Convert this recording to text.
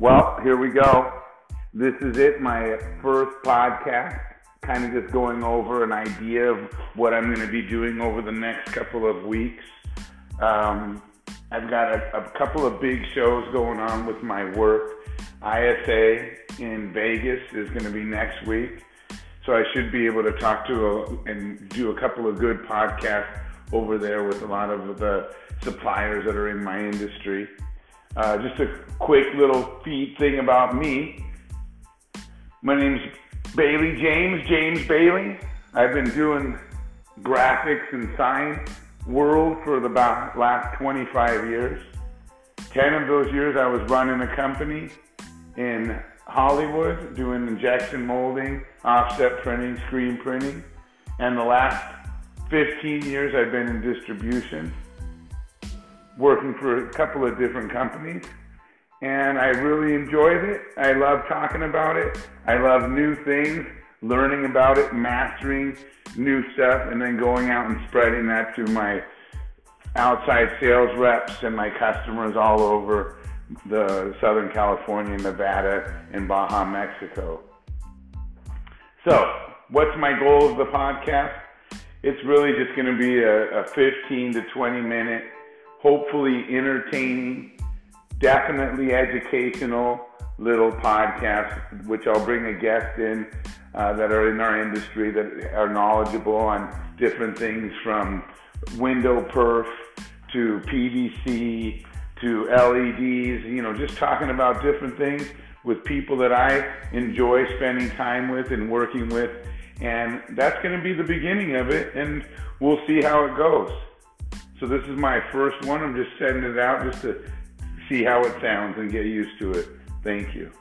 Well, here we go. This is it, my first podcast. Kind of just going over an idea of what I'm going to be doing over the next couple of weeks. Um, I've got a, a couple of big shows going on with my work. ISA in Vegas is going to be next week. So I should be able to talk to a, and do a couple of good podcasts over there with a lot of the suppliers that are in my industry. Uh, just a quick little feed thing about me. My name's Bailey James, James Bailey. I've been doing graphics and sign world for the last 25 years. 10 of those years I was running a company in Hollywood doing injection molding, offset printing, screen printing. And the last 15 years I've been in distribution working for a couple of different companies. And I really enjoyed it. I love talking about it. I love new things, learning about it, mastering new stuff, and then going out and spreading that to my outside sales reps and my customers all over the Southern California, Nevada, and Baja, Mexico. So, what's my goal of the podcast? It's really just going to be a, a 15 to 20 minute hopefully entertaining, definitely educational little podcast, which I'll bring a guest in uh, that are in our industry that are knowledgeable on different things from window perf to PVC to LEDs, you know, just talking about different things with people that I enjoy spending time with and working with. And that's going to be the beginning of it, and we'll see how it goes. So this is my first one. I'm just sending it out just to see how it sounds and get used to it. Thank you.